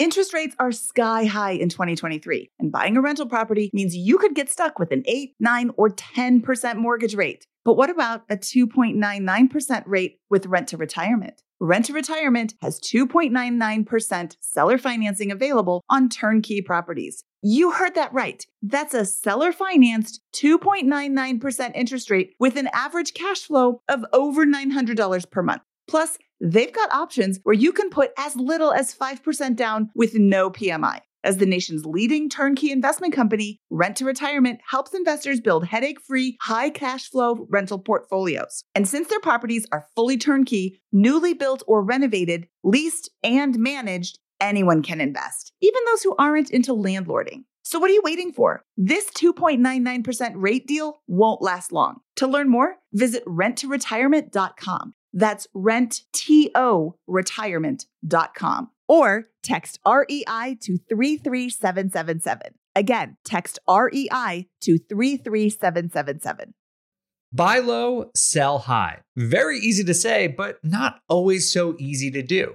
Interest rates are sky high in 2023, and buying a rental property means you could get stuck with an 8, 9, or 10% mortgage rate. But what about a 2.99% rate with rent to retirement? Rent to Retirement has 2.99% seller financing available on turnkey properties. You heard that right. That's a seller financed 2.99% interest rate with an average cash flow of over $900 per month. Plus, they've got options where you can put as little as 5% down with no PMI. As the nation's leading turnkey investment company, Rent to Retirement helps investors build headache free, high cash flow rental portfolios. And since their properties are fully turnkey, newly built or renovated, leased, and managed, anyone can invest, even those who aren't into landlording. So, what are you waiting for? This 2.99% rate deal won't last long. To learn more, visit renttoretirement.com. That's rentto retirement.com or text REI to 33777. Again, text REI to 33777. Buy low, sell high. Very easy to say, but not always so easy to do.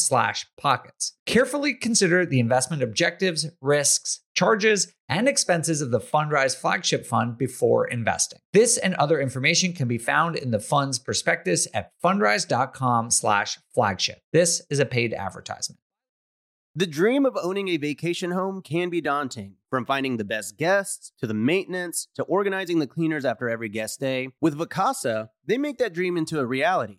slash pockets. Carefully consider the investment objectives, risks, charges, and expenses of the Fundrise flagship fund before investing. This and other information can be found in the fund's prospectus at fundrise.com slash flagship. This is a paid advertisement. The dream of owning a vacation home can be daunting. From finding the best guests, to the maintenance, to organizing the cleaners after every guest day, with Vacasa, they make that dream into a reality.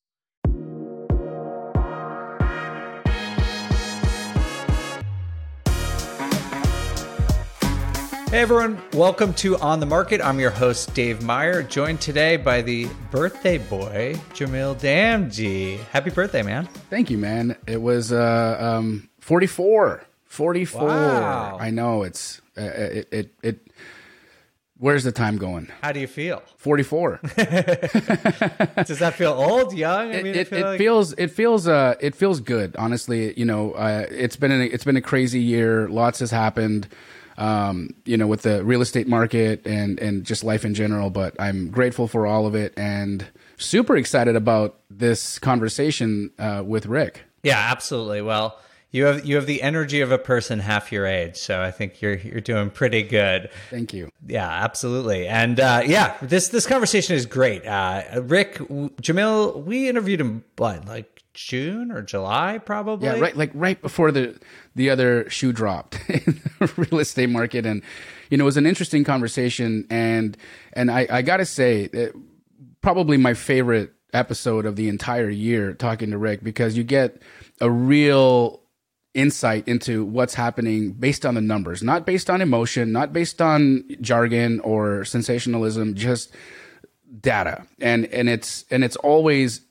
Hey everyone, welcome to On the Market. I'm your host, Dave Meyer, joined today by the birthday boy, Jamil Damji. Happy birthday, man. Thank you, man. It was uh, um, 44. 44. Wow. I know it's uh, it, it it Where's the time going? How do you feel? 44. Does that feel old, young? I it, mean, it, feel it like- feels it feels uh it feels good honestly you know uh, it's been a, it's been a crazy year lots has happened um you know with the real estate market and and just life in general but i'm grateful for all of it and super excited about this conversation uh, with rick Yeah, absolutely. Well, you have you have the energy of a person half your age, so I think you're you're doing pretty good. thank you Yeah, absolutely. And uh, yeah, this this conversation is great. Uh, Rick w- Jamil, we interviewed him what like June or July, probably. Yeah, right. Like right before the the other shoe dropped in the real estate market, and you know, it was an interesting conversation. And and I, I got to say, probably my favorite episode of the entire year talking to Rick because you get a real insight into what's happening based on the numbers, not based on emotion, not based on jargon or sensationalism, just data. And and it's and it's always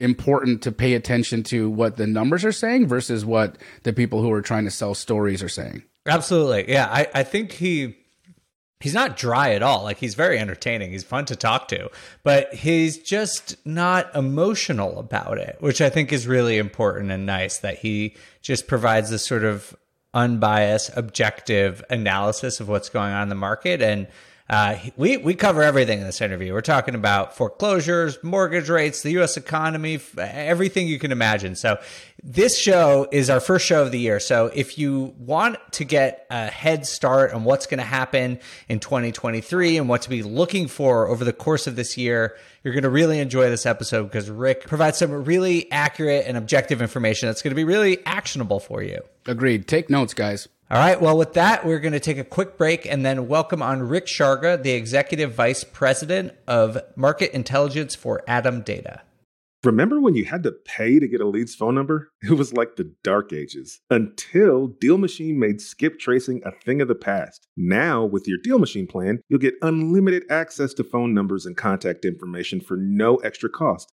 important to pay attention to what the numbers are saying versus what the people who are trying to sell stories are saying. Absolutely. Yeah, I, I think he he's not dry at all. Like he's very entertaining. He's fun to talk to, but he's just not emotional about it, which I think is really important and nice that he just provides this sort of unbiased, objective analysis of what's going on in the market and Uh, we we cover everything in this interview. We're talking about foreclosures, mortgage rates, the U.S. economy, everything you can imagine. So this show is our first show of the year. So if you want to get a head start on what's going to happen in 2023 and what to be looking for over the course of this year, you're going to really enjoy this episode because Rick provides some really accurate and objective information that's going to be really actionable for you. Agreed. Take notes, guys. All right. Well, with that, we're going to take a quick break and then welcome on Rick Sharga, the Executive Vice President of Market Intelligence for ATTOM Data. Remember when you had to pay to get a lead's phone number? It was like the dark ages until Deal Machine made skip tracing a thing of the past. Now, with your Deal Machine plan, you'll get unlimited access to phone numbers and contact information for no extra cost.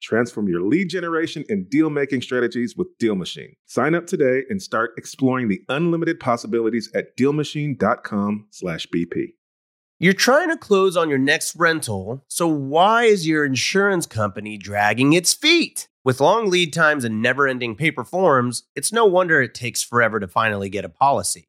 Transform your lead generation and deal making strategies with Deal Machine. Sign up today and start exploring the unlimited possibilities at dealmachine.com/bp. You're trying to close on your next rental, so why is your insurance company dragging its feet? With long lead times and never ending paper forms, it's no wonder it takes forever to finally get a policy.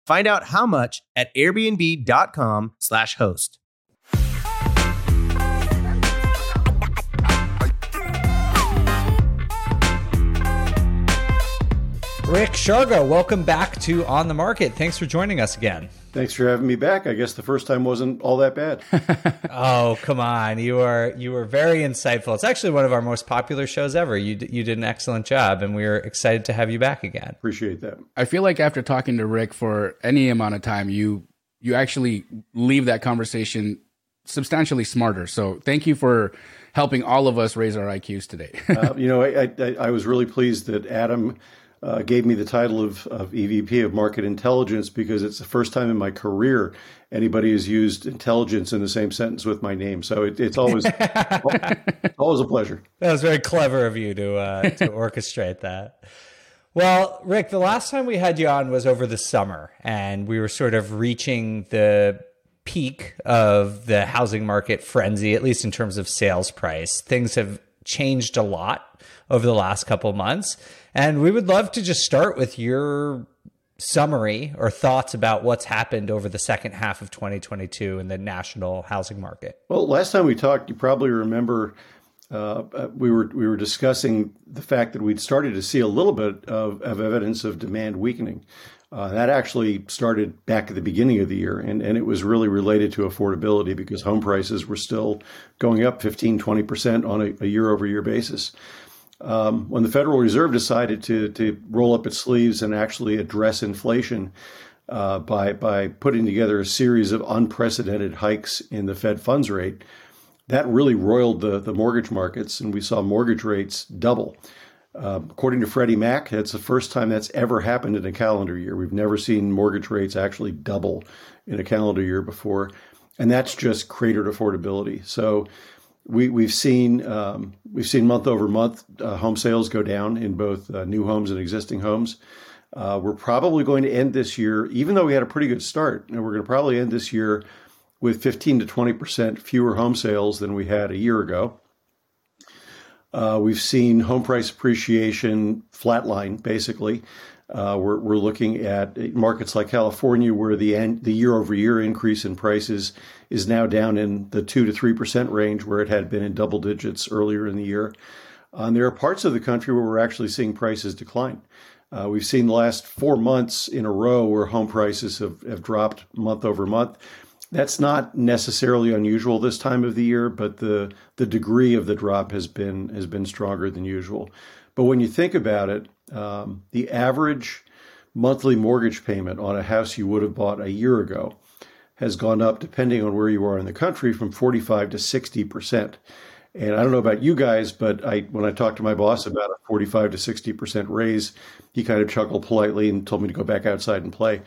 Find out how much at airbnb.com/slash host. Rick Sharga, welcome back to On the Market. Thanks for joining us again. Thanks for having me back. I guess the first time wasn't all that bad. oh, come on. You are you were very insightful. It's actually one of our most popular shows ever. You you did an excellent job and we are excited to have you back again. Appreciate that. I feel like after talking to Rick for any amount of time, you you actually leave that conversation substantially smarter. So, thank you for helping all of us raise our IQs today. uh, you know, I, I, I was really pleased that ATTOM uh, gave me the title of, of EVP of Market Intelligence because it's the first time in my career anybody has used intelligence in the same sentence with my name. So it, it's always always a pleasure. That was very clever of you to uh, to orchestrate that. Well, Rick, the last time we had you on was over the summer, and we were sort of reaching the peak of the housing market frenzy, at least in terms of sales price. Things have changed a lot over the last couple months. And we would love to just start with your summary or thoughts about what's happened over the second half of 2022 in the national housing market. Well, last time we talked, you probably remember uh, uh, we were we were discussing the fact that we'd started to see a little bit of, of evidence of demand weakening. Uh, that actually started back at the beginning of the year, and, and it was really related to affordability because home prices were still going up 15, 20% on a, a year over year basis. Um, when the Federal Reserve decided to, to roll up its sleeves and actually address inflation uh, by, by putting together a series of unprecedented hikes in the Fed funds rate, that really roiled the, the mortgage markets, and we saw mortgage rates double. Uh, according to Freddie Mac, that's the first time that's ever happened in a calendar year. We've never seen mortgage rates actually double in a calendar year before, and that's just cratered affordability. So we we've seen um, we've seen month over month uh, home sales go down in both uh, new homes and existing homes. Uh, we're probably going to end this year, even though we had a pretty good start, and we're going to probably end this year with 15 to 20 percent fewer home sales than we had a year ago. Uh, we've seen home price appreciation flatline, basically. Uh, we're, we're looking at markets like California, where the the year over year increase in prices is now down in the two to three percent range, where it had been in double digits earlier in the year. Uh, and there are parts of the country where we're actually seeing prices decline. Uh, we've seen the last four months in a row where home prices have, have dropped month over month. That's not necessarily unusual this time of the year, but the the degree of the drop has been has been stronger than usual. But when you think about it, um, the average monthly mortgage payment on a house you would have bought a year ago has gone up, depending on where you are in the country, from 45 to 60 percent. And I don't know about you guys, but I when I talked to my boss about a 45 to 60 percent raise, he kind of chuckled politely and told me to go back outside and play.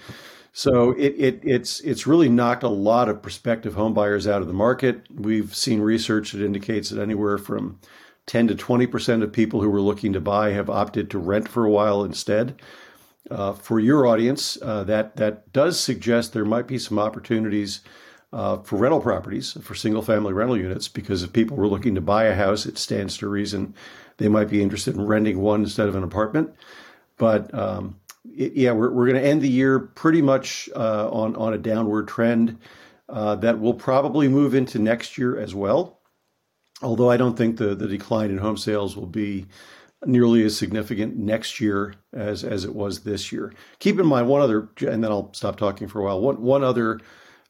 So it, it, it's it's really knocked a lot of prospective homebuyers out of the market. We've seen research that indicates that anywhere from 10 to 20 percent of people who were looking to buy have opted to rent for a while instead. Uh, for your audience, uh, that that does suggest there might be some opportunities uh, for rental properties for single family rental units because if people were looking to buy a house, it stands to reason they might be interested in renting one instead of an apartment. But um, yeah, we're, we're going to end the year pretty much uh, on on a downward trend uh, that will probably move into next year as well. Although I don't think the the decline in home sales will be nearly as significant next year as as it was this year. Keep in mind one other, and then I'll stop talking for a while. One one other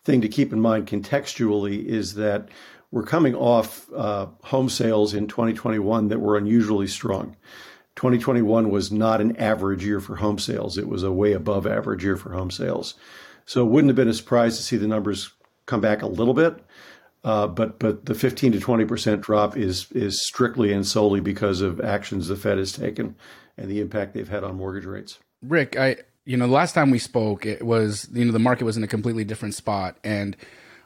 thing to keep in mind contextually is that we're coming off uh, home sales in 2021 that were unusually strong. 2021 was not an average year for home sales. It was a way above average year for home sales. So it wouldn't have been a surprise to see the numbers come back a little bit. Uh, but but the 15 to 20 percent drop is is strictly and solely because of actions the Fed has taken and the impact they've had on mortgage rates. Rick, I you know the last time we spoke, it was you know the market was in a completely different spot, and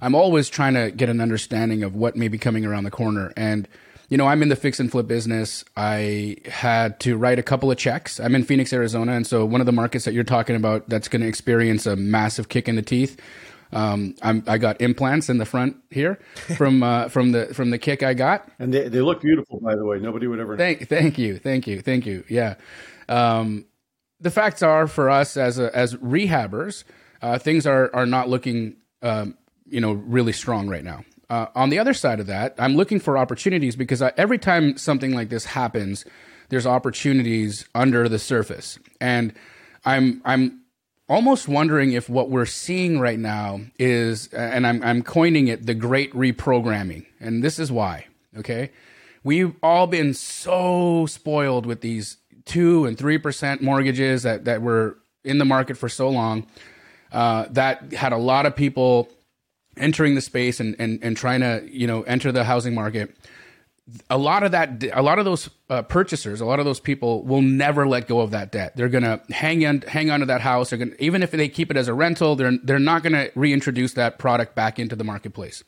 I'm always trying to get an understanding of what may be coming around the corner. And you know, I'm in the fix and flip business. I had to write a couple of checks. I'm in Phoenix, Arizona, and so one of the markets that you're talking about that's going to experience a massive kick in the teeth. Um, i got implants in the front here from uh, from the from the kick I got, and they, they look beautiful, by the way. Nobody would ever. Thank thank you, thank you, thank you. Yeah, um, the facts are for us as a, as rehabbers, uh, things are are not looking um, you know really strong right now. Uh, on the other side of that, I'm looking for opportunities because I, every time something like this happens, there's opportunities under the surface, and I'm I'm almost wondering if what we're seeing right now is, and I'm I'm coining it the great reprogramming, and this is why. Okay, we've all been so spoiled with these two and three percent mortgages that that were in the market for so long. Uh, that had a lot of people entering the space and, and, and trying to, you know, enter the housing market, a lot of that, a lot of those uh, purchasers, a lot of those people will never let go of that debt. They're gonna hang on, hang on to that house. They're gonna, even if they keep it as a rental, they're they're not gonna reintroduce that product back into the marketplace.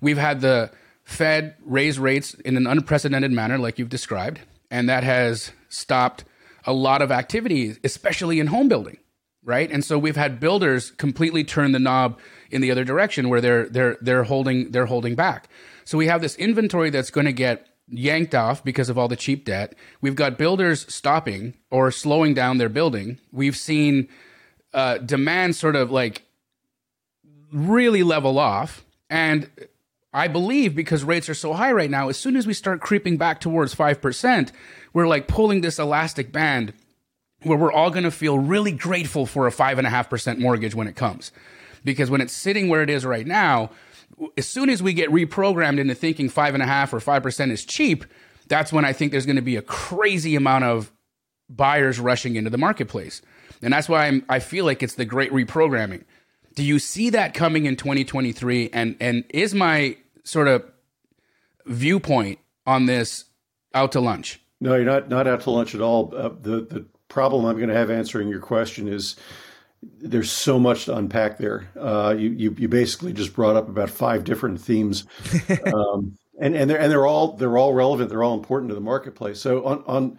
We've had the Fed raise rates in an unprecedented manner, like you've described, and that has stopped a lot of activity, especially in home building, right? And so we've had builders completely turn the knob in the other direction where they're they're they're holding they're holding back. So we have this inventory that's going to get yanked off because of all the cheap debt. We've got builders stopping or slowing down their building. We've seen uh, demand sort of like really level off, and I believe because rates are so high right now, as soon as we start creeping back towards 5%, we're like pulling this elastic band where we're all going to feel really grateful for a 5.5% mortgage when it comes. Because when it's sitting where it is right now, as soon as we get reprogrammed into thinking 5.5 or 5% is cheap, that's when I think there's going to be a crazy amount of buyers rushing into the marketplace. And that's why I'm, I feel like it's the great reprogramming. Do you see that coming in 2023? And and is my sort of viewpoint on this out to lunch? No, you're not not out to lunch at all. Uh, the the problem I'm going to have answering your question is there's so much to unpack there. Uh, you, you, you basically just brought up about five different themes, um, and and they're and they're all they're all relevant. They're all important to the marketplace. So on on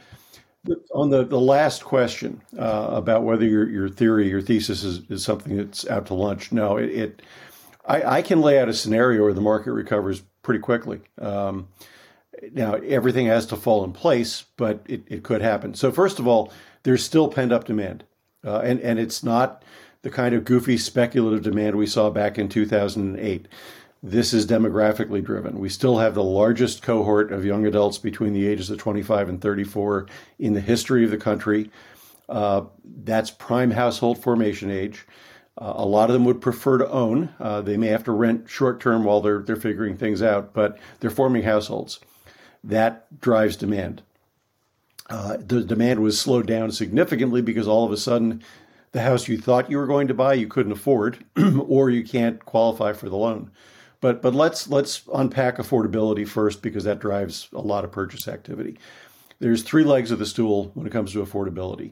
on the, the last question uh, about whether your, your theory, your thesis is, is something that's out to lunch, no, it, it I, I, can lay out a scenario where the market recovers pretty quickly. Um, now, everything has to fall in place, but it, it could happen. So, first of all, there's still pent up demand, uh, and and it's not the kind of goofy speculative demand we saw back in 2008. This is demographically driven. We still have the largest cohort of young adults between the ages of 25 and 34 in the history of the country. Uh, that's prime household formation age. Uh, a lot of them would prefer to own. Uh, they may have to rent short term while they're they're figuring things out, but they're forming households. That drives demand. Uh, the demand was slowed down significantly because all of a sudden, the house you thought you were going to buy you couldn't afford, or you can't qualify for the loan. But but let's let's unpack affordability first because that drives a lot of purchase activity. There's three legs of the stool when it comes to affordability.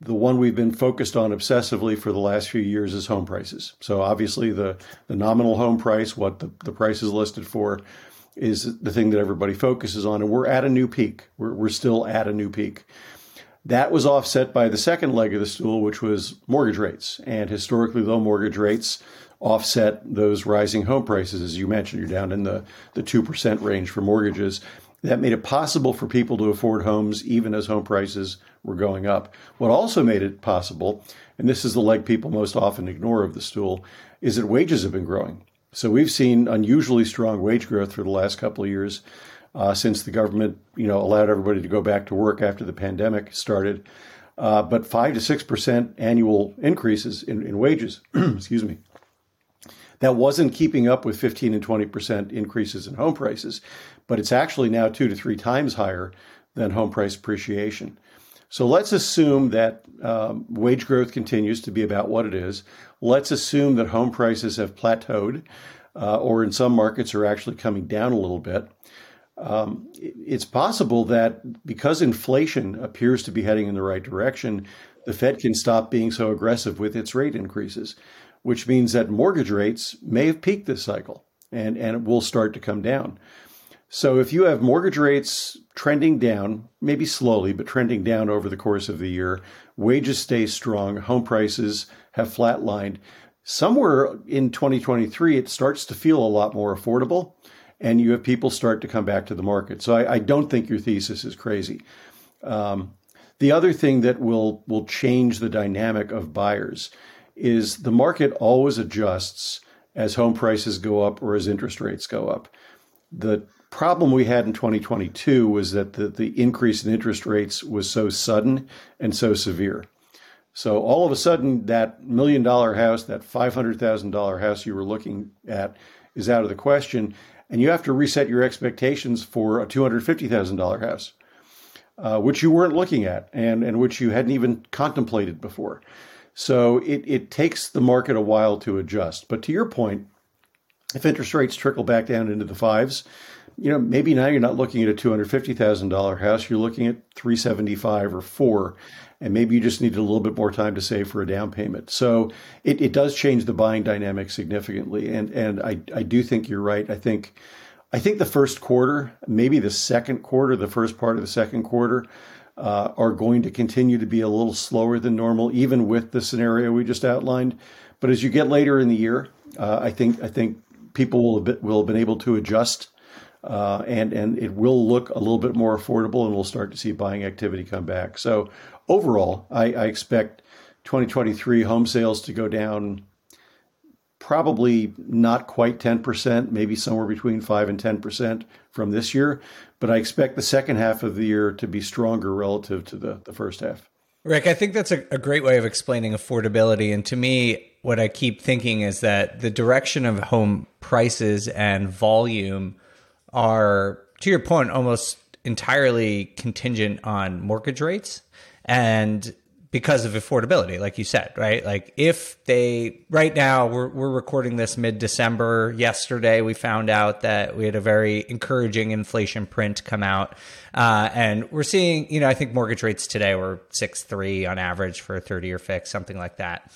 The one we've been focused on obsessively for the last few years is home prices. So obviously the, the nominal home price, what the, the price is listed for, is the thing that everybody focuses on. And we're at a new peak. We're, we're still at a new peak. That was offset by the second leg of the stool, which was mortgage rates. And historically low mortgage rates offset those rising home prices. As you mentioned, you're down in the, the 2% range for mortgages. That made it possible for people to afford homes even as home prices were going up. What also made it possible, and this is the leg people most often ignore of the stool, is that wages have been growing. So we've seen unusually strong wage growth for the last couple of years uh, since the government, you know, allowed everybody to go back to work after the pandemic started. Uh, but five to six percent annual increases in, in wages. excuse me. That wasn't keeping up with 15 and 20% increases in home prices, but it's actually now two to three times higher than home price appreciation. So let's assume that um, wage growth continues to be about what it is. Let's assume that home prices have plateaued, uh, or in some markets are actually coming down a little bit. Um, it's possible that because inflation appears to be heading in the right direction, the Fed can stop being so aggressive with its rate increases which means that mortgage rates may have peaked this cycle and, and it will start to come down. So if you have mortgage rates trending down, maybe slowly, but trending down over the course of the year, wages stay strong, home prices have flatlined. Somewhere in 2023, it starts to feel a lot more affordable, and you have people start to come back to the market. So I, I don't think your thesis is crazy. Um, the other thing that will will change the dynamic of buyers is the market always adjusts as home prices go up or as interest rates go up. The problem we had in 2022 was that the, the increase in interest rates was so sudden and so severe. So all of a sudden, that million dollar house, that $500,000 house you were looking at, is out of the question. And you have to reset your expectations for a $250,000 house, uh, which you weren't looking at and, and which you hadn't even contemplated before. So it, it takes the market a while to adjust. But to your point, if interest rates trickle back down into the fives, you know, maybe now you're not looking at a two hundred fifty thousand dollar house. You're looking at three seventy five or four, and maybe you just need a little bit more time to save for a down payment. So it, it does change the buying dynamic significantly. And and I I do think you're right. I think I think the first quarter, maybe the second quarter, the first part of the second quarter, uh, are going to continue to be a little slower than normal, even with the scenario we just outlined. But as you get later in the year, uh, I think I think people will have, been, will have been able to adjust, uh, and and it will look a little bit more affordable, and we'll start to see buying activity come back. So overall, I, I expect 2023 home sales to go down probably not quite 10%, maybe somewhere between 5 and 10% from this year. But I expect the second half of the year to be stronger relative to the, the first half. Rick, I think that's a, a great way of explaining affordability. And to me, what I keep thinking is that the direction of home prices and volume are, to your point, almost entirely contingent on mortgage rates. And because of affordability, like you said, right? Like if they right now we're we're recording this mid December. Yesterday we found out that we had a very encouraging inflation print come out, uh, and we're seeing you know I think mortgage rates today were six three on average for a thirty year fix, something like that.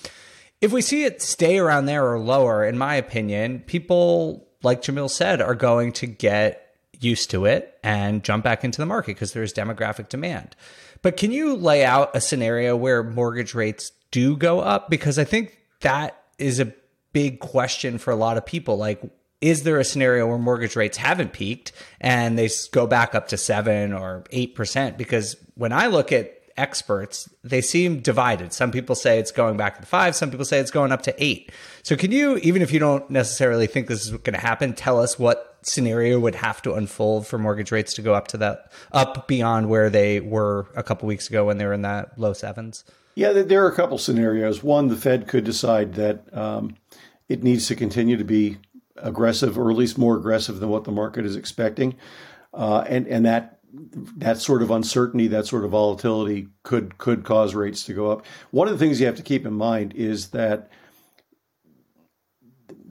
If we see it stay around there or lower, in my opinion, people like Jamil said are going to get used to it and jump back into the market because there's demographic demand. But can you lay out a scenario where mortgage rates do go up? Because I think that is a big question for a lot of people. Like, is there a scenario where mortgage rates haven't peaked and they go back up to seven or eight percent? Because when I look at experts, they seem divided. Some people say it's going back to five, some people say it's going up to eight. So, can you, even if you don't necessarily think this is going to happen, tell us what scenario would have to unfold for mortgage rates to go up to that up beyond where they were a couple weeks ago when they were in that low sevens? Yeah, there are a couple scenarios. One, the Fed could decide that um, it needs to continue to be aggressive, or at least more aggressive than what the market is expecting, uh, and and that that sort of uncertainty, that sort of volatility could could cause rates to go up. One of the things you have to keep in mind is that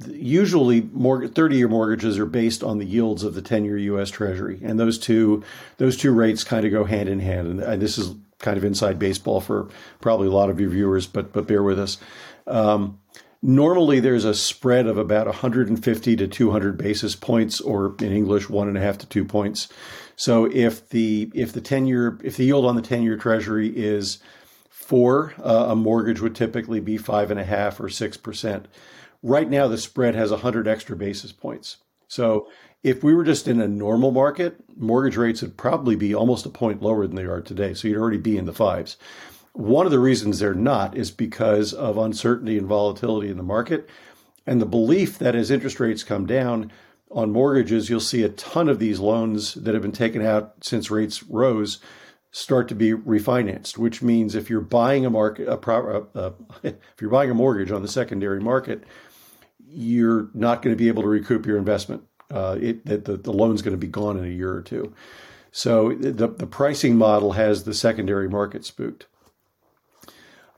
usually 30-year mortgages are based on the yields of the 10-year U.S. Treasury, and those two those two rates kind of go hand in hand. And, this is kind of inside baseball for probably a lot of your viewers, but but bear with us. Um, normally, there's a spread of about 150 to 200 basis points, or in English, one and a half to two points. So if the if the 10-year if the yield on the 10-year Treasury is four, uh, a mortgage would typically be five and a half or six percent. Right now, the spread has 100 extra basis points. So if we were just in a normal market, mortgage rates would probably be almost a point lower than they are today. So you'd already be in the fives. One of the reasons they're not is because of uncertainty and volatility in the market and the belief that as interest rates come down on mortgages, you'll see a ton of these loans that have been taken out since rates rose start to be refinanced, which means if you're buying a market, a, a, if you're buying a mortgage on the secondary market, you're not going to be able to recoup your investment. Uh, it, the, the loan's going to be gone in a year or two. So the, the pricing model has the secondary market spooked.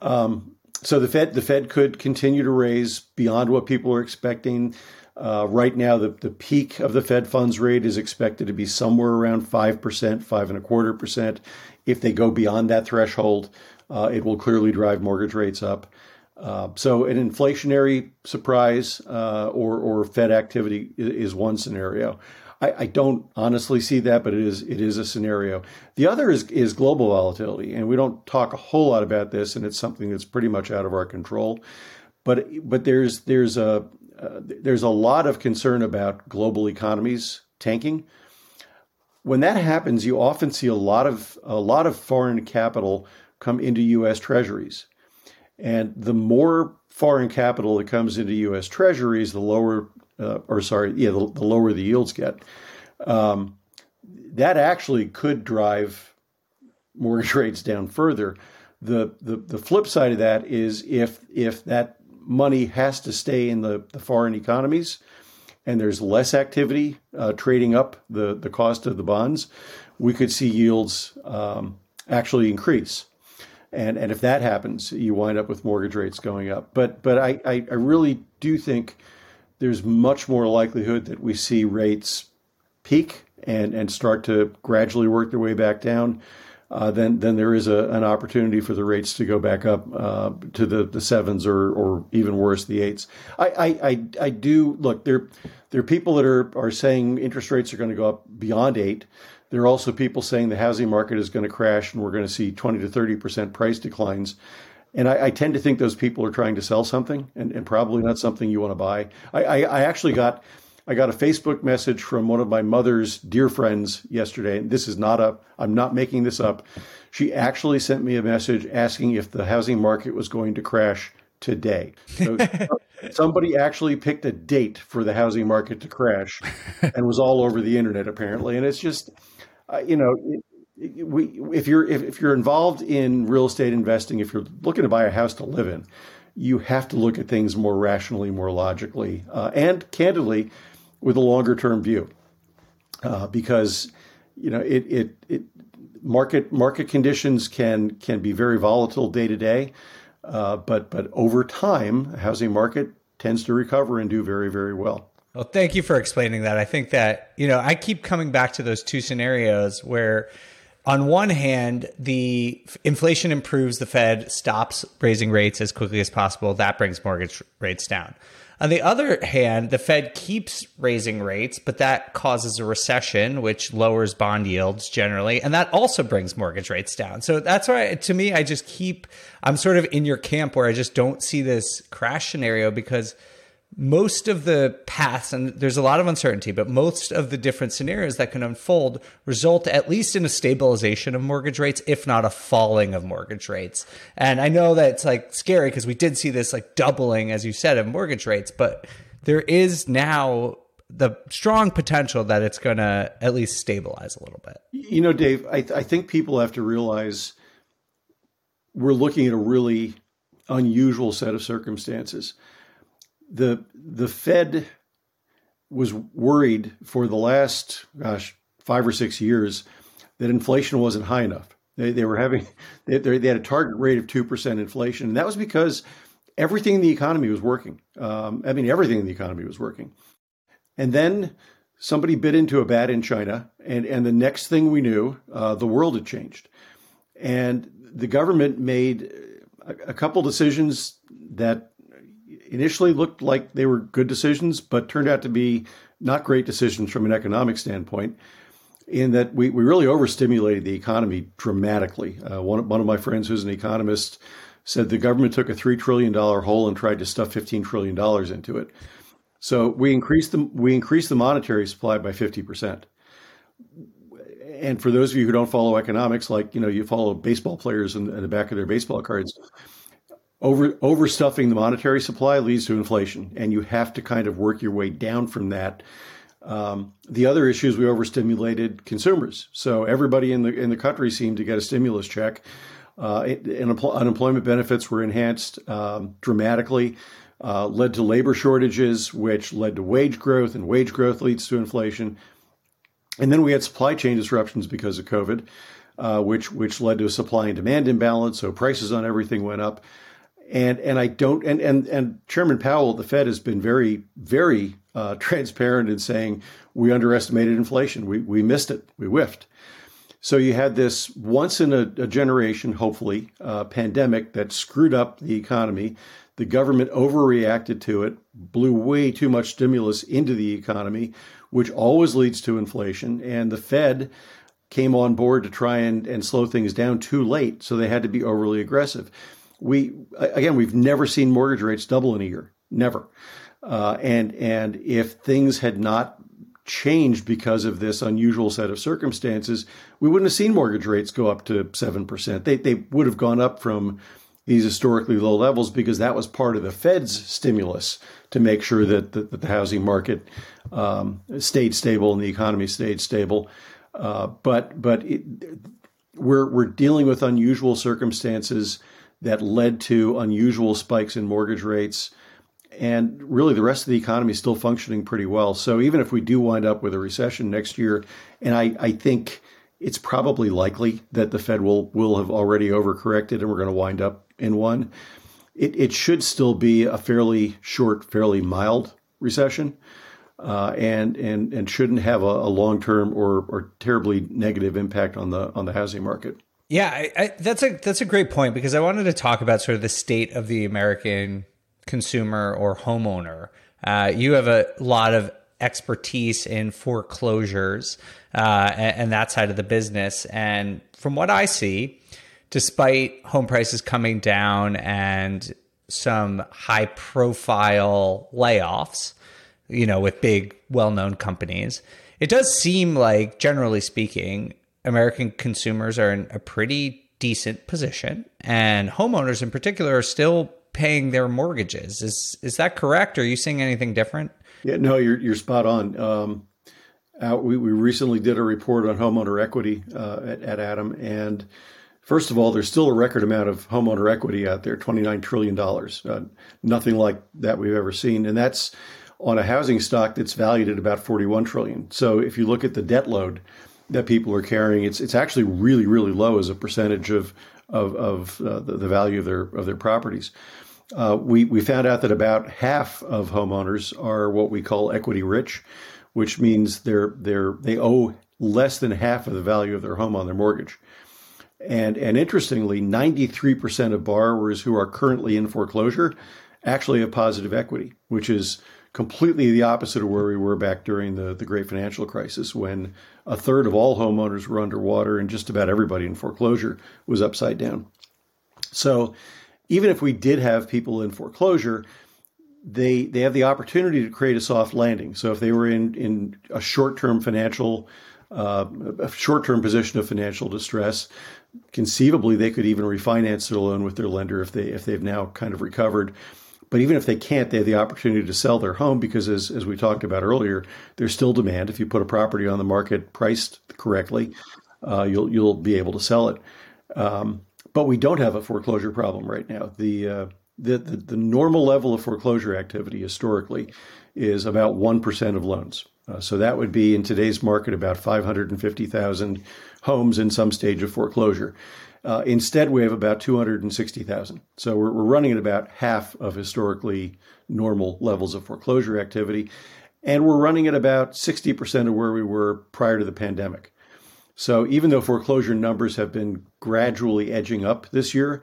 Um, so the Fed the Fed could continue to raise beyond what people are expecting. Uh, right now, the, the peak of the Fed funds rate is expected to be somewhere around five percent, five and a quarter percent. If they go beyond that threshold, uh, it will clearly drive mortgage rates up. Uh, so an inflationary surprise uh, or or Fed activity is one scenario. I, I, don't honestly see that, but it is it is a scenario. The other is is global volatility, and we don't talk a whole lot about this, and it's something that's pretty much out of our control. But but there's there's a uh, there's a lot of concern about global economies tanking. When that happens, you often see a lot of a lot of foreign capital come into U.S. Treasuries and the more foreign capital that comes into U.S. Treasuries, the lower, uh, or sorry, yeah, the, the, lower the yields get. Um, that actually could drive mortgage rates down further. The, the the flip side of that is if if that money has to stay in the, the foreign economies and there's less activity uh, trading up the, the cost of the bonds, we could see yields um, actually increase and and if that happens, you wind up with mortgage rates going up. But but I I, I really do think there's much more likelihood that we see rates peak and and start to gradually work their way back down. Uh, then there is a, an opportunity for the rates to go back up uh, to the, the sevens or or even worse the eights. I, I, I, I do look there there are people that are are saying interest rates are going to go up beyond eight. There are also people saying the housing market is going to crash and we're going to see 20 to 30% price declines. And I, I tend to think those people are trying to sell something and, and probably not something you want to buy. I, I, I actually got I got a Facebook message from one of my mother's dear friends yesterday. And this is not a, I'm not making this up. She actually sent me a message asking if the housing market was going to crash today. So somebody actually picked a date for the housing market to crash and was all over the internet apparently and it's just uh, you know we, if you're if, if you're involved in real estate investing if you're looking to buy a house to live in you have to look at things more rationally more logically uh, and candidly with a longer term view uh, because you know it, it it market market conditions can can be very volatile day to day uh, but but over time, the housing market tends to recover and do very very well. Well, thank you for explaining that. I think that you know I keep coming back to those two scenarios where. On one hand, the inflation improves, the Fed stops raising rates as quickly as possible. That brings mortgage rates down. On the other hand, the Fed keeps raising rates, but that causes a recession, which lowers bond yields generally. And that also brings mortgage rates down. So that's why, to me, I just keep, I'm sort of in your camp where I just don't see this crash scenario because most of the paths, and there's a lot of uncertainty, but most of the different scenarios that can unfold result at least in a stabilization of mortgage rates, if not a falling of mortgage rates. And I know that it's like scary because we did see this like doubling, as you said, of mortgage rates, but there is now the strong potential that it's going to at least stabilize a little bit. You know, Dave, I, th- I think people have to realize we're looking at a really unusual set of circumstances the the Fed was worried for the last gosh five or six years that inflation wasn't high enough. They, they were having they, they had a target rate of two percent inflation, and that was because everything in the economy was working. Um, I mean, everything in the economy was working. And then somebody bit into a bat in China, and and the next thing we knew, uh, the world had changed, and the government made a, a couple decisions that initially looked like they were good decisions, but turned out to be not great decisions from an economic standpoint. In that we, we really overstimulated the economy dramatically. Uh, one, one of my friends who's an economist said the government took a $3 trillion hole and tried to stuff $15 trillion into it. So we increased the, we increased the monetary supply by 50%. And for those of you who don't follow economics, like, you know, you follow baseball players in, in the back of their baseball cards, over overstuffing the monetary supply leads to inflation, and you have to kind of work your way down from that. Um, the other issue is we overstimulated consumers, so everybody in the in the country seemed to get a stimulus check. Uh, and unemployment benefits were enhanced um, dramatically, uh, led to labor shortages, which led to wage growth, and wage growth leads to inflation. And then we had supply chain disruptions because of COVID, uh, which which led to a supply and demand imbalance. So prices on everything went up and and I don't and and and Chairman Powell the Fed has been very very uh, transparent in saying we underestimated inflation. We we missed it. We whiffed. So you had this once in a, a generation, hopefully, uh, pandemic that screwed up the economy. The government overreacted to it, blew way too much stimulus into the economy, which always leads to inflation. And the Fed came on board to try and, and slow things down too late, so they had to be overly aggressive we again we've never seen mortgage rates double in a year, never. Uh, and and if things had not changed because of this unusual set of circumstances, we wouldn't have seen mortgage rates go up to seven percent. They they would have gone up from these historically low levels because that was part of the Fed's stimulus to make sure that, that, that the housing market um, stayed stable and the economy stayed stable. Uh, but but it, we're we're dealing with unusual circumstances that led to unusual spikes in mortgage rates. And really, the rest of the economy is still functioning pretty well. So, even if we do wind up with a recession next year, and I, I think it's probably likely that the Fed will, will have already overcorrected and we're going to wind up in one, it, it should still be a fairly short, fairly mild recession. Uh, and and and shouldn't have a, a long term or, or terribly negative impact on the on the housing market. Yeah, I, I, that's a that's a great point because I wanted to talk about sort of the state of the American consumer or homeowner. Uh, you have a lot of expertise in foreclosures uh, and, and that side of the business, and from what I see, despite home prices coming down and some high profile layoffs, you know, with big well known companies, it does seem like, generally speaking, American consumers are in a pretty decent position, and homeowners in particular are still paying their mortgages. Is is that correct? Are you seeing anything different? Yeah, no, you're you're spot on. Um, uh, we we recently did a report on homeowner equity uh, at, at ATTOM, and first of all, there's still a record amount of homeowner equity out there, twenty nine trillion dollars. Uh, nothing like that we've ever seen, and that's on a housing stock that's valued at about 41 trillion. So if you look at the debt load that people are carrying, it's it's actually really really low as a percentage of of, of uh, the, the, value of their of their properties. Uh, we we found out that about half of homeowners are what we call equity rich, which means they're they're they owe less than half of the value of their home on their mortgage. And and interestingly, 93% of borrowers who are currently in foreclosure actually have positive equity, which is completely the opposite of where we were back during the, the great financial crisis when a third of all homeowners were underwater and just about everybody in foreclosure was upside down. So even if we did have people in foreclosure, they they have the opportunity to create a soft landing. So if they were in in a short term financial uh, a short term position of financial distress, conceivably they could even refinance their loan with their lender if they if they've now kind of recovered. But even if they can't, they have the opportunity to sell their home because, as, as we talked about earlier, there's still demand. If you put a property on the market priced correctly, uh, you'll you'll be able to sell it. Um, but we don't have a foreclosure problem right now. The, uh, the, the the normal level of foreclosure activity historically is about one percent of loans. Uh, so that would be in today's market about 550,000 homes in some stage of foreclosure. Uh, instead, we have about 260,000. So we're, we're running at about half of historically normal levels of foreclosure activity. And we're running at about 60% of where we were prior to the pandemic. So even though foreclosure numbers have been gradually edging up this year,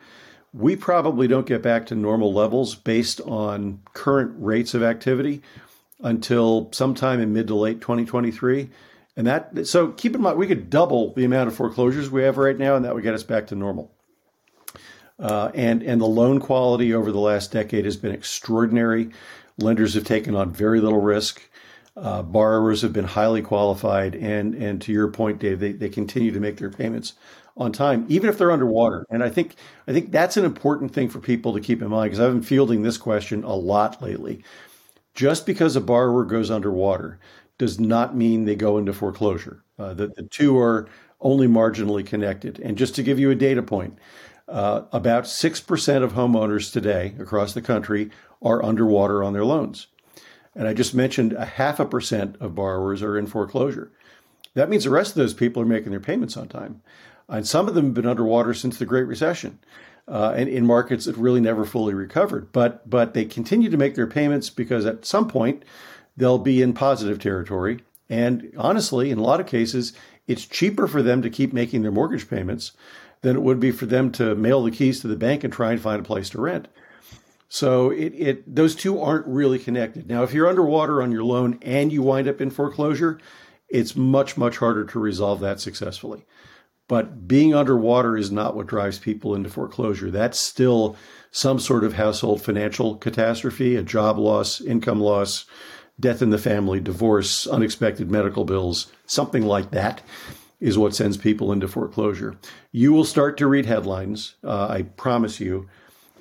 we probably don't get back to normal levels based on current rates of activity until sometime in mid to late 2023. And that, so keep in mind, we could double the amount of foreclosures we have right now, and that would get us back to normal. Uh, and and the loan quality over the last decade has been extraordinary. Lenders have taken on very little risk. Uh, borrowers have been highly qualified, and and to your point, Dave, they, they continue to make their payments on time, even if they're underwater. And I think I think that's an important thing for people to keep in mind because I've been fielding this question a lot lately. Just because a borrower goes underwater does not mean they go into foreclosure. Uh, the, the two are only marginally connected. And just to give you a data point, uh, about 6% of homeowners today across the country are underwater on their loans. And I just mentioned a half a percent of borrowers are in foreclosure. That means the rest of those people are making their payments on time. And some of them have been underwater since the Great Recession. Uh, and in markets that really never fully recovered, but but they continue to make their payments because at some point they'll be in positive territory. And honestly, in a lot of cases, it's cheaper for them to keep making their mortgage payments than it would be for them to mail the keys to the bank and try and find a place to rent. So it, it those two aren't really connected. Now, if you're underwater on your loan and you wind up in foreclosure, it's much, much harder to resolve that successfully. But being underwater is not what drives people into foreclosure. That's still some sort of household financial catastrophe, a job loss, income loss, death in the family, divorce, unexpected medical bills, something like that is what sends people into foreclosure. You will start to read headlines, uh, I promise you,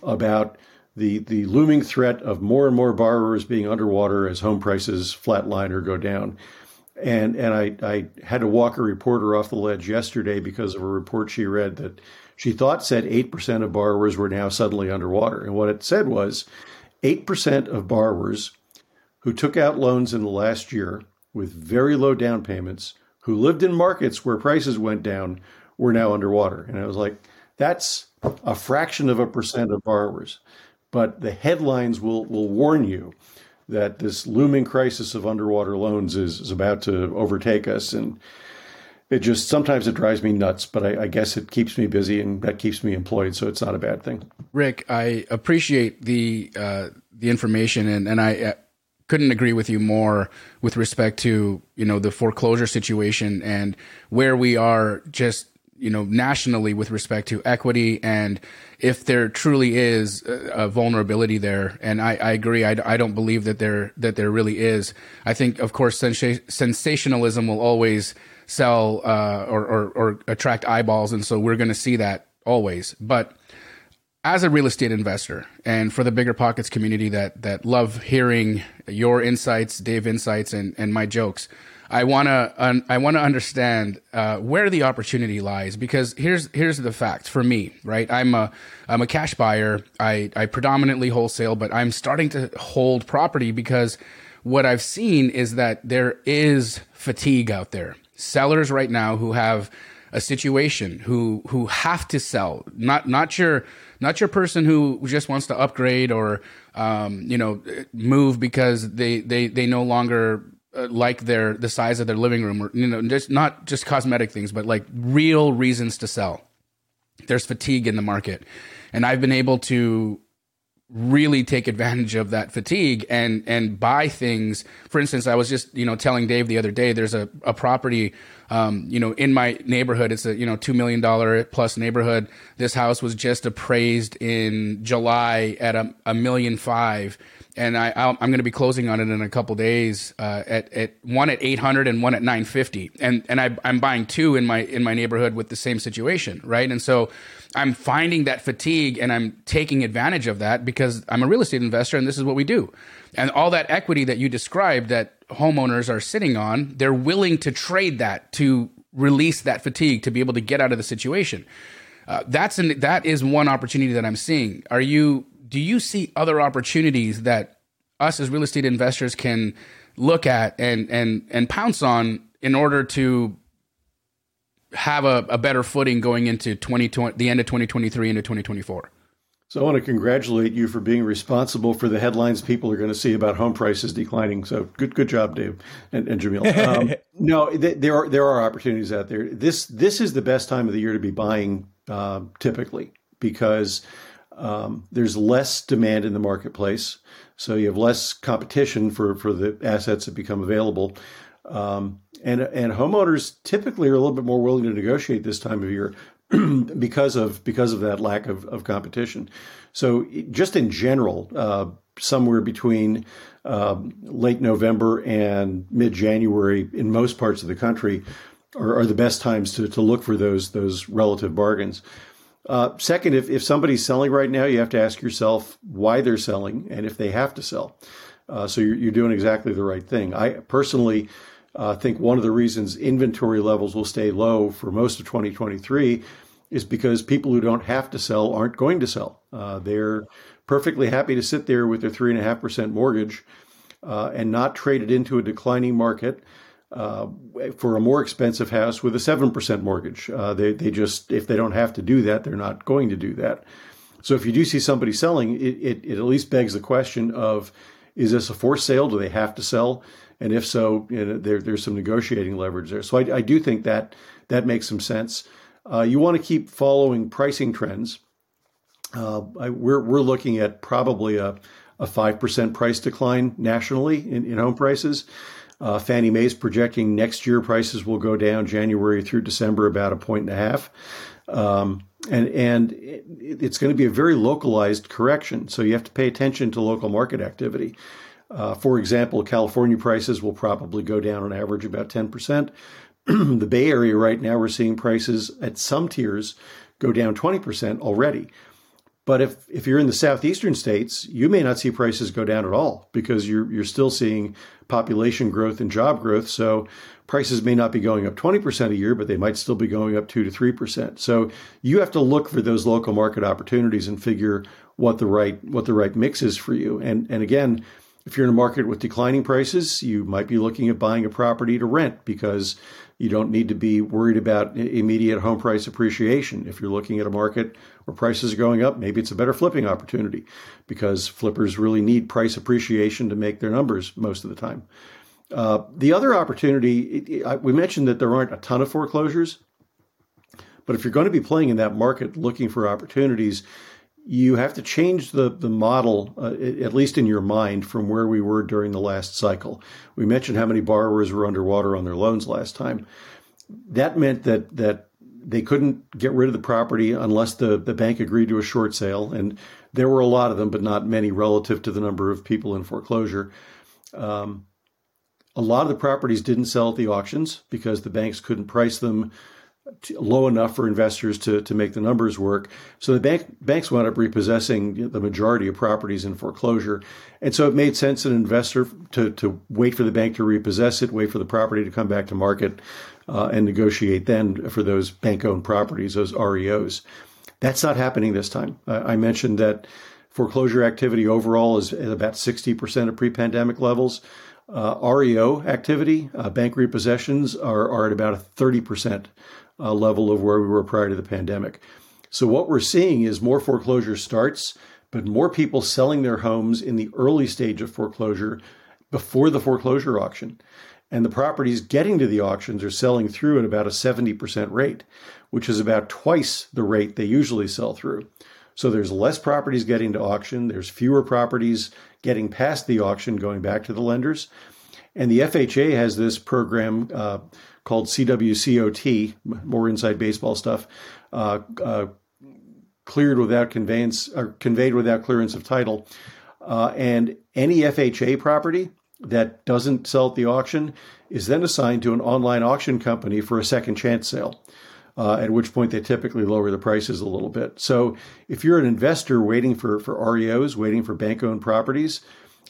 about the, the looming threat of more and more borrowers being underwater as home prices flatline or go down. And, and I, I had to walk a reporter off the ledge yesterday because of a report she read that she thought said 8% of borrowers were now suddenly underwater. And what it said was 8% of borrowers who took out loans in the last year with very low down payments, who lived in markets where prices went down, were now underwater. And I was like, that's a fraction of a percent of borrowers. But the headlines will, will warn you that this looming crisis of underwater loans is, is about to overtake us. And it just sometimes it drives me nuts, but I, I, guess it keeps me busy and that keeps me employed, so it's not a bad thing. Rick, I appreciate the uh, the information, and and I couldn't agree with you more with respect to you know the foreclosure situation and where we are just you know nationally with respect to equity and if there truly is a, vulnerability there. And I, I agree. I, I don't believe that there that there really is. I think of course sensationalism will always sell uh, or, or, or attract eyeballs. And so we're going to see that always. But as a real estate investor and for the bigger pockets community that that love hearing your insights dave insights and, and my jokes i want to un, i want to understand uh, where the opportunity lies because here's here's the fact for me right? I'm a i'm a cash buyer. I i predominantly wholesale but i'm starting to hold property because what i've seen is that there is fatigue out there. Sellers right now who have a situation who who have to sell not not your not your person who just wants to upgrade or um, you know move because they they they no longer uh, like their the size of their living room or you know just not just cosmetic things but like real reasons to sell there's fatigue in the market and i've been able to really take advantage of that fatigue and and buy things. For instance, I was just you know telling Dave the other day, there's a, a property um, you know in my neighborhood. It's a you know two million dollar plus neighborhood. This house was just appraised in July at a, a million five. And I, I'm going to be closing on it in a couple days. Uh, at, at one at 800 and one at 950, and and I, I'm buying two in my in my neighborhood with the same situation, right? And so I'm finding that fatigue and I'm taking advantage of that because I'm a real estate investor and this is what we do. And all that equity that you described that homeowners are sitting on, they're willing to trade that to release that fatigue to be able to get out of the situation. Uh, that's an, that is one opportunity that I'm seeing. Are you do you see other opportunities that us as real estate investors can look at and and and pounce on in order to have a, a better footing going into 2020, the end of 2023 into 2024. So I want to congratulate you for being responsible for the headlines people are going to see about home prices declining. So good, good job, Dave and, and Jamil. Um, no, th- there are there are opportunities out there. This this is the best time of the year to be buying, uh, typically, because um, there's less demand in the marketplace, so you have less competition for for the assets that become available. Um, and and homeowners typically are a little bit more willing to negotiate this time of year because of because of that lack of, of competition. So just in general, uh, somewhere between uh, late November and mid January in most parts of the country are, are, the best times to, to look for those those relative bargains. Uh, second, if, if somebody's selling right now, you have to ask yourself why they're selling and if they have to sell. Uh, so you're, you're doing exactly the right thing. I personally I think one of the reasons inventory levels will stay low for most of 2023 is because people who don't have to sell aren't going to sell. Uh, they're perfectly happy to sit there with their 3.5% mortgage uh, and not trade it into a declining market uh, for a more expensive house with a 7% mortgage. Uh, they, they just, if they don't have to do that, they're not going to do that. So if you do see somebody selling, it, it, it at least begs the question of, is this a forced sale? Do they have to sell? And if so, you know, there, there's some negotiating leverage there. So I, I do think that that makes some sense. Uh, you want to keep following pricing trends. Uh, I, we're, we're looking at probably a, a 5% price decline nationally in, in home prices. Uh, Fannie Mae's projecting next year prices will go down January through December about a point and a half. Um, and and it, it's going to be a very localized correction. So you have to pay attention to local market activity. Uh, for example, California prices will probably go down on average about 10%. the Bay Area right now, we're seeing prices at some tiers go down 20% already. But if, if you're in the southeastern states, you may not see prices go down at all because you're, you're still seeing population growth and job growth. So prices may not be going up 20% a year, but they might still be going up 2 to 3%. So you have to look for those local market opportunities and figure what the right what the right mix is for you. And and again, if you're in a market with declining prices, you might be looking at buying a property to rent because you don't need to be worried about immediate home price appreciation. If you're looking at a market where prices are going up, maybe it's a better flipping opportunity because flippers really need price appreciation to make their numbers most of the time. Uh, the other opportunity, it, it, we mentioned that there aren't a ton of foreclosures, but if you're going to be playing in that market looking for opportunities, you have to change the, the model, uh, at least in your mind, from where we were during the last cycle. We mentioned how many borrowers were underwater on their loans last time. That meant that that they couldn't get rid of the property unless the, the bank agreed to a short sale. And there were a lot of them, but not many relative to the number of people in foreclosure. Um, a lot of the properties didn't sell at the auctions because the banks couldn't price them low enough for investors to, to make the numbers work. So the bank, banks wound up repossessing the majority of properties in foreclosure. And so it made sense an investor to, to wait for the bank to repossess it, wait for the property to come back to market, uh, and negotiate then for those bank owned properties, those REOs. That's not happening this time. I mentioned that foreclosure activity overall is at about 60% of pre pandemic levels. Uh, REO activity, uh, bank repossessions, are, are at about a 30% uh, level of where we were prior to the pandemic. So, what we're seeing is more foreclosure starts, but more people selling their homes in the early stage of foreclosure before the foreclosure auction. And the properties getting to the auctions are selling through at about a 70% rate, which is about twice the rate they usually sell through. So there's less properties getting to auction, there's fewer properties getting past the auction going back to the lenders. And the FHA has this program uh, called CWCOT, more inside baseball stuff, uh, uh, cleared without conveyance or conveyed without clearance of title. Uh, and any FHA property that doesn't sell at the auction is then assigned to an online auction company for a second chance sale. Uh, at which point they typically lower the prices a little bit. So if you're an investor waiting for, for REOs, waiting for bank owned properties,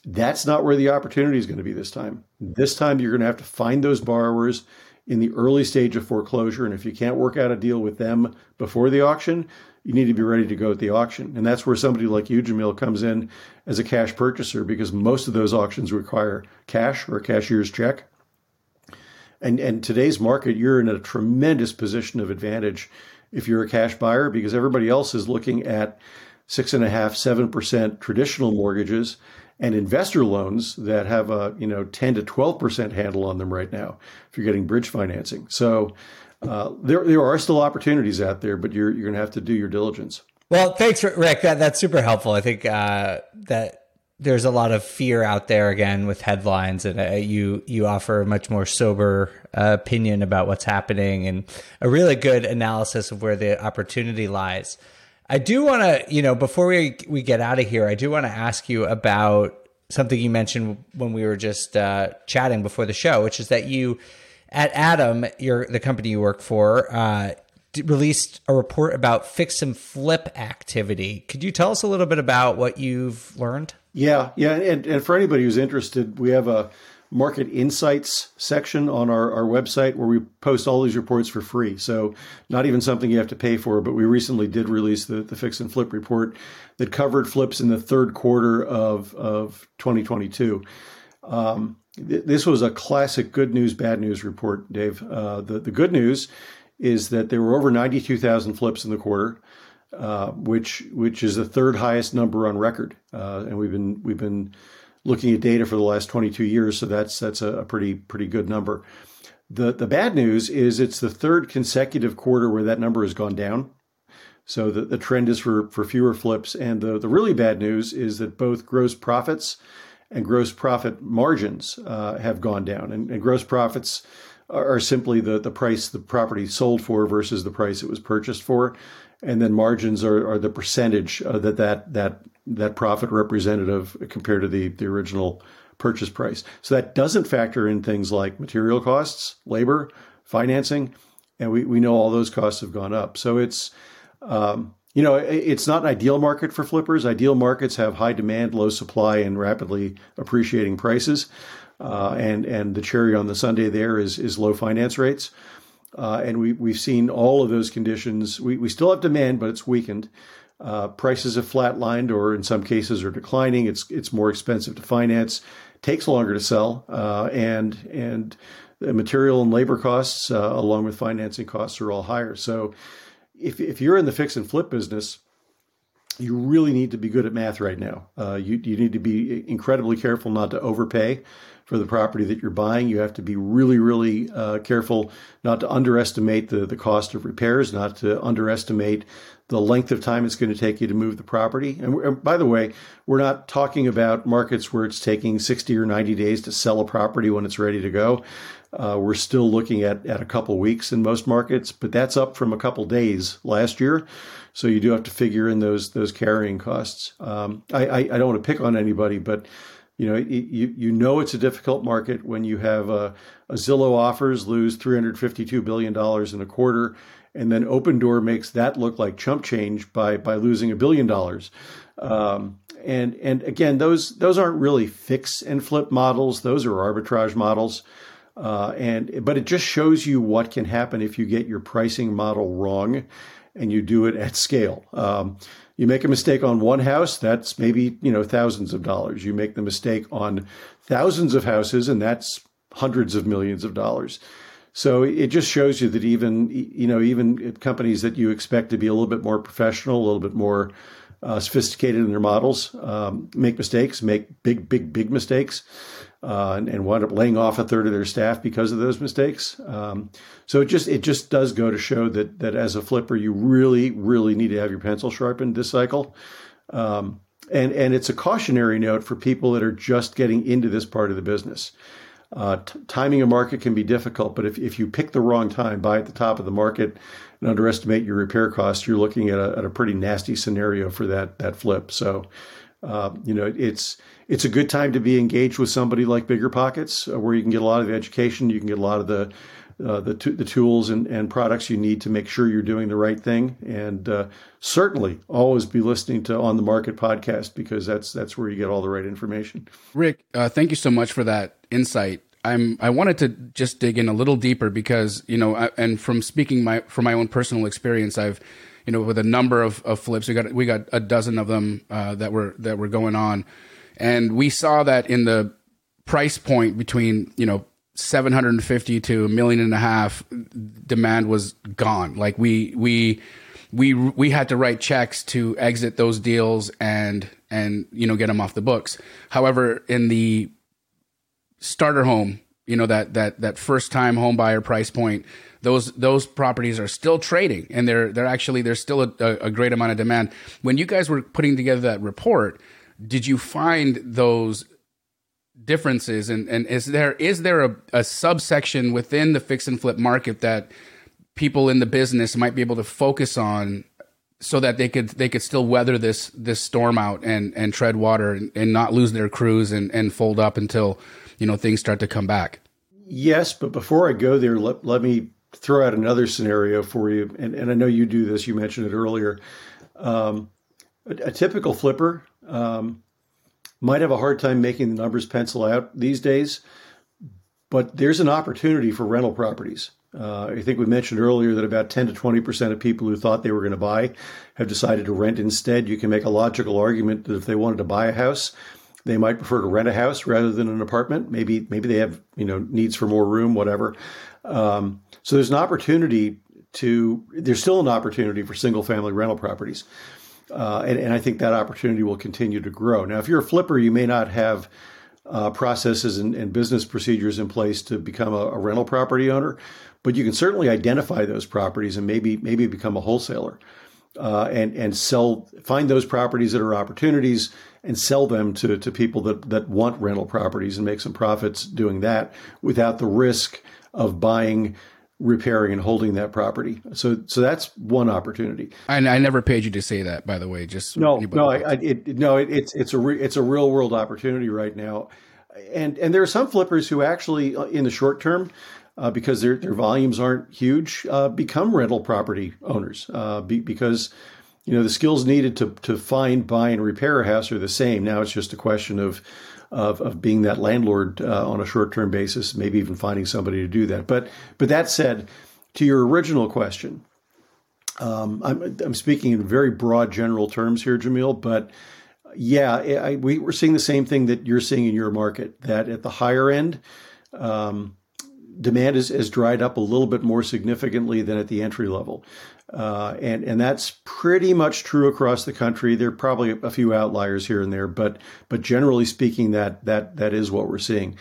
that's not where the opportunity is going to be this time. This time you're going to have to find those borrowers in the early stage of foreclosure. And if you can't work out a deal with them before the auction, you need to be ready to go at the auction. And that's where somebody like you, Jamil, comes in as a cash purchaser because most of those auctions require cash or a cashier's check. And and today's market, you're in a tremendous position of advantage if you're a cash buyer because everybody else is looking at six and a half, seven percent traditional mortgages and investor loans that have a you know 10 to 12 percent handle on them right now if you're getting bridge financing. So uh, there there are still opportunities out there, but you're you're going to have to do your diligence. Well, thanks, Rick. That, that's super helpful. I think uh, that there's a lot of fear out there again with headlines, and uh, you you offer a much more sober uh, opinion about what's happening and a really good analysis of where the opportunity lies. I do want to, you know, before we we get out of here, I do want to ask you about something you mentioned when we were just uh, chatting before the show, which is that you at ATTOM, your the company you work for. Uh, released a report about fix and flip activity. Could you tell us a little bit about what you've learned? Yeah, yeah, and, and for anybody who's interested, we have a market insights section on our, our website where we post all these reports for free. So not even something you have to pay for, but we recently did release the, the fix and flip report that covered flips in the third quarter of, of 2022. Um, th- this was a classic good news, bad news report, Dave. Uh, the, the good news is that there were over 92,000 flips in the quarter uh, which which is the third highest number on record. Uh, and we've been we've been looking at data for the last 22 years, so that's that's a, pretty pretty good number. The the bad news is it's the third consecutive quarter where that number has gone down. So the, the trend is for, for fewer flips. And the, the really bad news is that both gross profits and gross profit margins uh, have gone down. And, and gross profits are, are simply the, the price the property sold for versus the price it was purchased for and then margins are, are the percentage uh, that that that that profit representative compared to the the original purchase price. So that doesn't factor in things like material costs, labor, financing, and we we know all those costs have gone up. So it's um, you know it's not an ideal market for flippers. Ideal markets have high demand, low supply, and rapidly appreciating prices. Uh, and and the cherry on the sundae there is is low finance rates. Uh, and we, we've seen all of those conditions. We, we still have demand, but it's weakened. Uh, prices have flatlined, or in some cases are declining. It's it's more expensive to finance, takes longer to sell, uh, and and material and labor costs, uh, along with financing costs, are all higher. So, if if you're in the fix and flip business, you really need to be good at math right now. Uh, you you need to be incredibly careful not to overpay for the property that you're buying. You have to be really, really uh, careful not to underestimate the, the cost of repairs, not to underestimate the length of time it's going to take you to move the property. And, and by the way, we're not talking about markets where it's taking 60 or 90 days to sell a property when it's ready to go. Uh, we're still looking at, at a couple weeks in most markets, but that's up from a couple days last year. So you do have to figure in those those carrying costs. Um, I, I, I don't want to pick on anybody, but You know, you you know it's a difficult market when you have a, a Zillow offers lose 352 billion dollars in a quarter, and then Opendoor makes that look like chump change by by losing a billion dollars. Um, and and again, those those aren't really fix and flip models; those are arbitrage models. Uh, and but it just shows you what can happen if you get your pricing model wrong, and you do it at scale. Um, you make a mistake on one house, that's maybe you know thousands of dollars. You make the mistake on thousands of houses, and that's hundreds of millions of dollars. So it just shows you that even you know even companies that you expect to be a little bit more professional, a little bit more uh, sophisticated in their models, um, make mistakes, make big, big, big mistakes, uh, and, and, wind up laying off a third of their staff because of those mistakes. Um, so it just it just does go to show that that as a flipper, you really, really need to have your pencil sharpened this cycle. Um, and and it's a cautionary note for people that are just getting into this part of the business. Uh, t- timing a market can be difficult, but if, if you pick the wrong time, buy at the top of the market, and underestimate your repair costs, you're looking at a, at a pretty nasty scenario for that that flip. So, uh, you know, it's it's a good time to be engaged with somebody like Bigger Pockets, uh, where you can get a lot of education, you can get a lot of the uh, the, t- the tools and, and products you need to make sure you're doing the right thing, and uh, certainly always be listening to On the Market podcast because that's that's where you get all the right information. Rick, uh, thank you so much for that insight. I'm I wanted to just dig in a little deeper because you know, I, and from speaking my from my own personal experience, I've you know with a number of, of flips, we got we got a dozen of them uh, that were that were going on, and we saw that in the price point between you know 750 to a million and a half, demand was gone. Like we we we we had to write checks to exit those deals and and you know get them off the books. However, in the starter home, you know that that that first time home buyer price point, those those properties are still trading, and they're they're actually there's still a, a great amount of demand. When you guys were putting together that report, did you find those differences and, and is there is there a, a, subsection within the fix and flip market that people in the business might be able to focus on so that they could they could still weather this this storm out and and tread water and, and not lose their crews and and fold up until you know things start to come back. Yes, but before I go there, let, let me throw out another scenario for you. And, and I know you do this. You mentioned it earlier. Um, a, a, typical flipper um, might have a hard time making the numbers pencil out these days, but there's an opportunity for rental properties. Uh, I think we mentioned earlier that about 10 to 20 percent of people who thought they were going to buy have decided to rent instead. You can make a logical argument that if they wanted to buy a house, they might prefer to rent a house rather than an apartment. Maybe maybe they have you know needs for more room, whatever. Um, so there's an opportunity to there's still an opportunity for single family rental properties, uh, and, and I think that opportunity will continue to grow. Now, if you're a flipper, you may not have uh, processes and, and, business procedures in place to become a, a, rental property owner, but you can certainly identify those properties and maybe maybe become a wholesaler uh, and and sell find those properties that are opportunities and sell them to, to people that, that want rental properties and make some profits doing that without the risk of buying repairing and holding that property. So so that's one opportunity. And I never paid you to say that, by the way. Just no, no, I, I, it, no. It, it's it's a re, it's a real world opportunity right now, and and there are some flippers who actually uh, in the short term. Uh, because their, their volumes aren't huge, uh, become rental property owners uh, be, because you know the skills needed to to find, buy, and repair a house are the same. Now it's just a question of of, of being that landlord uh, on a short term basis, maybe even finding somebody to do that. But but that said, to your original question, um, I'm I'm speaking in very broad general terms here, Jamil, but. Yeah, I, we, we're seeing the same thing that you're seeing in your market. That at the higher end, um, demand has, has dried up a little bit more significantly than at the entry level. Uh, and and that's pretty much true across the country. There are probably a few outliers here and there, but but generally speaking, that that that is what we're seeing.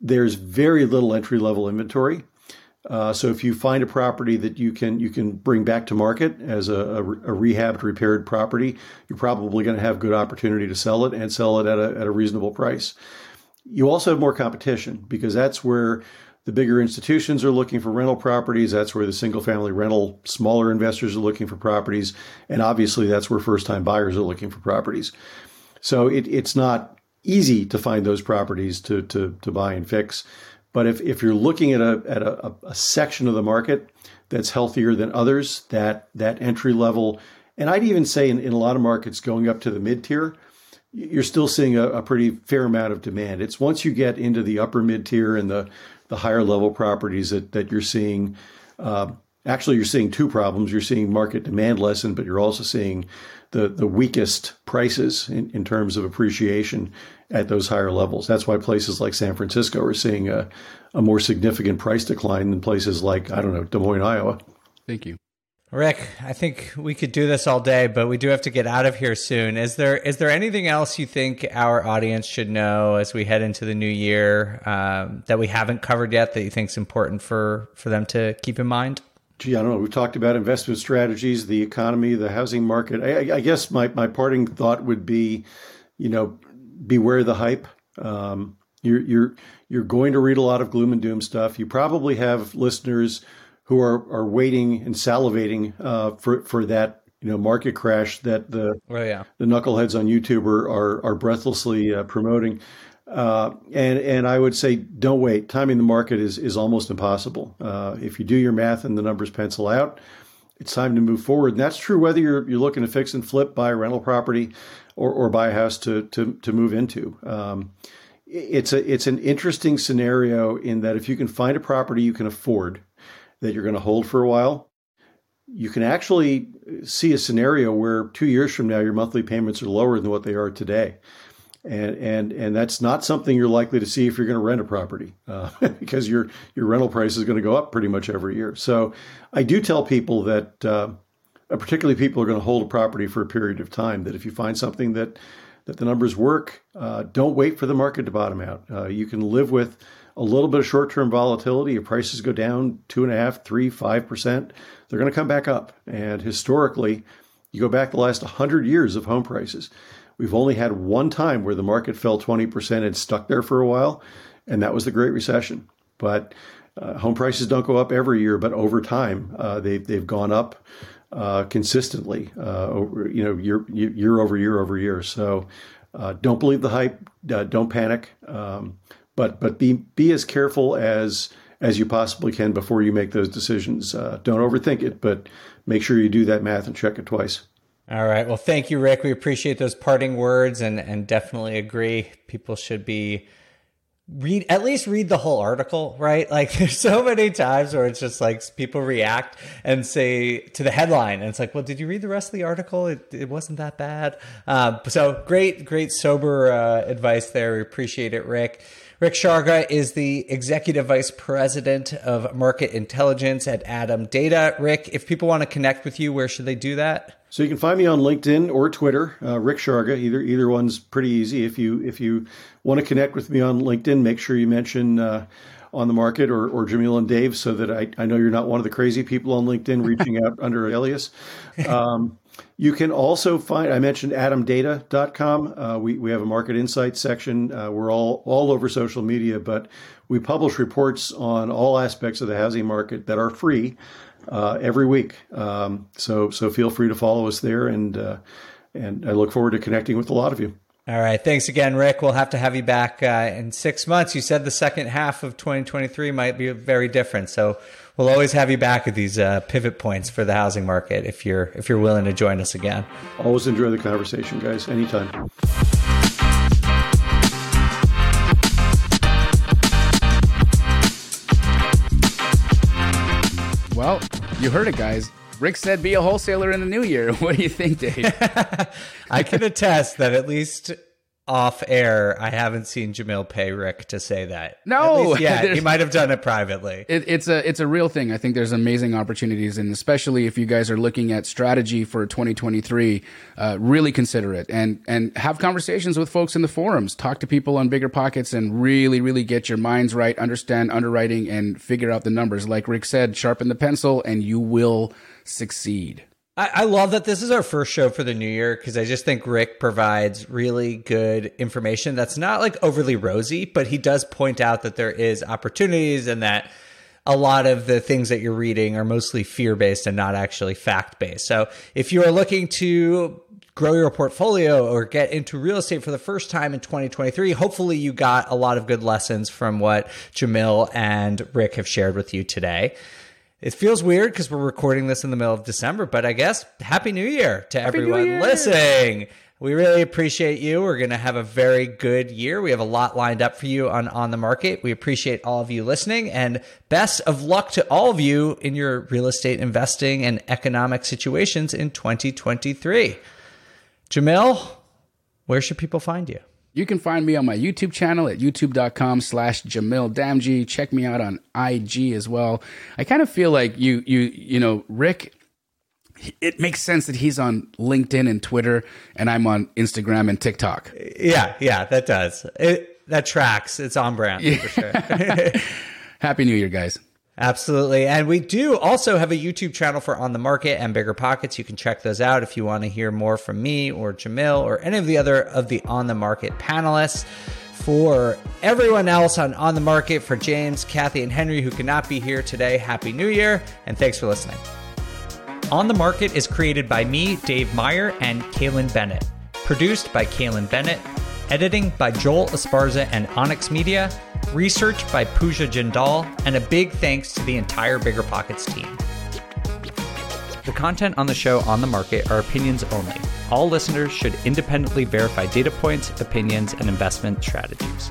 There's very little entry level inventory. Uh, so if you find a property that you can you can bring back to market as a, a, a rehabbed, repaired property, you're probably going to have good opportunity to sell it and sell it at a, at a reasonable price. You also have more competition because that's where the bigger institutions are looking for rental properties. That's where the single family rental smaller investors are looking for properties. And obviously, that's where first time buyers are looking for properties. So it, it's not easy to find those properties to to to buy and fix. But if, if you're looking at a at a, a section of the market that's healthier than others, that that entry level, and I'd even say in, in a lot of markets going up to the mid tier, you're still seeing a, a, pretty fair amount of demand. It's once you get into the upper mid tier and the the higher level properties that that you're seeing. Uh, actually, you're seeing two problems. You're seeing market demand lessen, but you're also seeing the the weakest prices in, in terms of appreciation at those higher levels. That's why places like San Francisco are seeing a, a more significant price decline than places like, I don't know, Des Moines, Iowa. Thank you. Rick, I think we could do this all day, but we do have to get out of here soon. Is there is there anything else you think our audience should know as we head into the new year um, that we haven't covered yet that you think is important for for them to keep in mind? Gee, I don't know. We've talked about investment strategies, the economy, the housing market. I, I guess my, my parting thought would be, you know, beware the hype. Um, you're you're you're going to read a lot of gloom and doom stuff. You probably have listeners who are are waiting and salivating uh, for for that you know market crash that the oh, yeah. the knuckleheads on YouTube are are, are breathlessly uh, promoting. Uh, and and I would say don't wait. Timing the market is is almost impossible. Uh, if you do your math and the numbers pencil out, it's time to move forward. And that's true whether you're you're looking to fix and flip, buy a rental property, or, or buy a house to to to move into. Um, it's a it's an interesting scenario in that if you can find a property you can afford that you're going to hold for a while, you can actually see a scenario where two years from now your monthly payments are lower than what they are today. And, and and that's not something you're likely to see if you're going to rent a property uh, because your your rental price is going to go up pretty much every year. So I do tell people that uh, uh, particularly people are going to hold a property for a period of time. That if you find something that that the numbers work, uh, don't wait for the market to bottom out. Uh, you can live with a little bit of short-term volatility. If prices go down two and a half, three, five percent, they're going to come back up. And historically, you go back the last hundred years of home prices. We've only had one time where the market fell 20% and stuck there for a while, and that was the Great Recession. But uh, home prices don't go up every year, but over time, uh, they, they've gone up uh, consistently, uh, over, you know, year, year over year over year. So uh, don't believe the hype. Uh, don't panic. Um, but but be be as careful as as you possibly can before you make those decisions. Uh, don't overthink it, but make sure you do that math and check it twice. All right. Well, thank you, Rick. We appreciate those parting words and and definitely agree. People should be read at least read the whole article right like there's so many times where it's just like people react and say to the headline and it's like well did you read the rest of the article it, it wasn't that bad um, so great great sober uh, advice there we appreciate it rick rick sharga is the executive vice president of market intelligence at ATTOM Data rick if people want to connect with you where should they do that so you can find me on LinkedIn or Twitter, uh, Rick Sharga. Either either one's pretty easy. If you if you want to connect with me on LinkedIn, make sure you mention uh, on the market or, or Jamil and Dave, so that I, I know you're not one of the crazy people on LinkedIn reaching out under alias. Um, you can also find, I mentioned attomdata.com. Uh, we, we have a market insights section. Uh, we're all, all over social media, but we publish reports on all aspects of the housing market that are free uh, every week. Um, so so feel free to follow us there, and uh, and I look forward to connecting with a lot of you. All right, thanks again, Rick. We'll have to have you back uh, in six months. You said the second half of 2023 might be very different, so we'll always have you back at these uh, pivot points for the housing market if you're if you're willing to join us again. Always enjoy the conversation, guys. Anytime. Well, you heard it, guys. Rick said be a wholesaler in the new year. What do you think, Dave? I can attest that at least off air, I haven't seen Jamil pay Rick to say that. No, yeah, he might have done it privately. It, it's a it's a real thing. I think there's amazing opportunities, and especially if you guys are looking at strategy for 2023, uh, really consider it and and have conversations with folks in the forums. Talk to people on Bigger Pockets, and really really get your minds right, understand underwriting, and figure out the numbers. Like Rick said, sharpen the pencil, and you will succeed. I, I love that this is our first show for the new year because I just think Rick provides really good information that's not like overly rosy, but he does point out that there is opportunities and that a lot of the things that you're reading are mostly fear based and not actually fact based. So if you are looking to grow your portfolio or get into real estate for the first time in 2023. Hopefully, you got a lot of good lessons from what Jamil and Rick have shared with you today. It feels weird because we're recording this in the middle of December, but I guess Happy New Year to Happy everyone Year. listening. We really appreciate you. We're going to have a very good year. We have a lot lined up for you on On the Market. We appreciate all of you listening and best of luck to all of you in your real estate investing and economic situations in 2023. Jamil, where should people find you? You can find me on my YouTube channel at youtube.com slash Jamil Damji. Check me out on IG as well. I kind of feel like you, you, you know, Rick, it makes sense that he's on LinkedIn and Twitter and I'm on Instagram and TikTok. Yeah, yeah, that does. It, that tracks. It's on brand for sure. Happy New Year, guys. Absolutely. And we do also have a YouTube channel for On the Market and Bigger Pockets. You can check those out if you want to hear more from me or Jamil or any of the other of the On the Market panelists. For everyone else on On the Market, for James, Kathy, and Henry who cannot be here today, Happy New Year and thanks for listening. On the Market is created by me, Dave Meyer, and Kaylin Bennett. Produced by Kaylin Bennett. Editing by Joel Esparza and Onyx Media. Research by Pooja Jindal. And a big thanks to the entire Bigger Pockets team. The content on the show On the Market are opinions only. All listeners should independently verify data points, opinions, and investment strategies.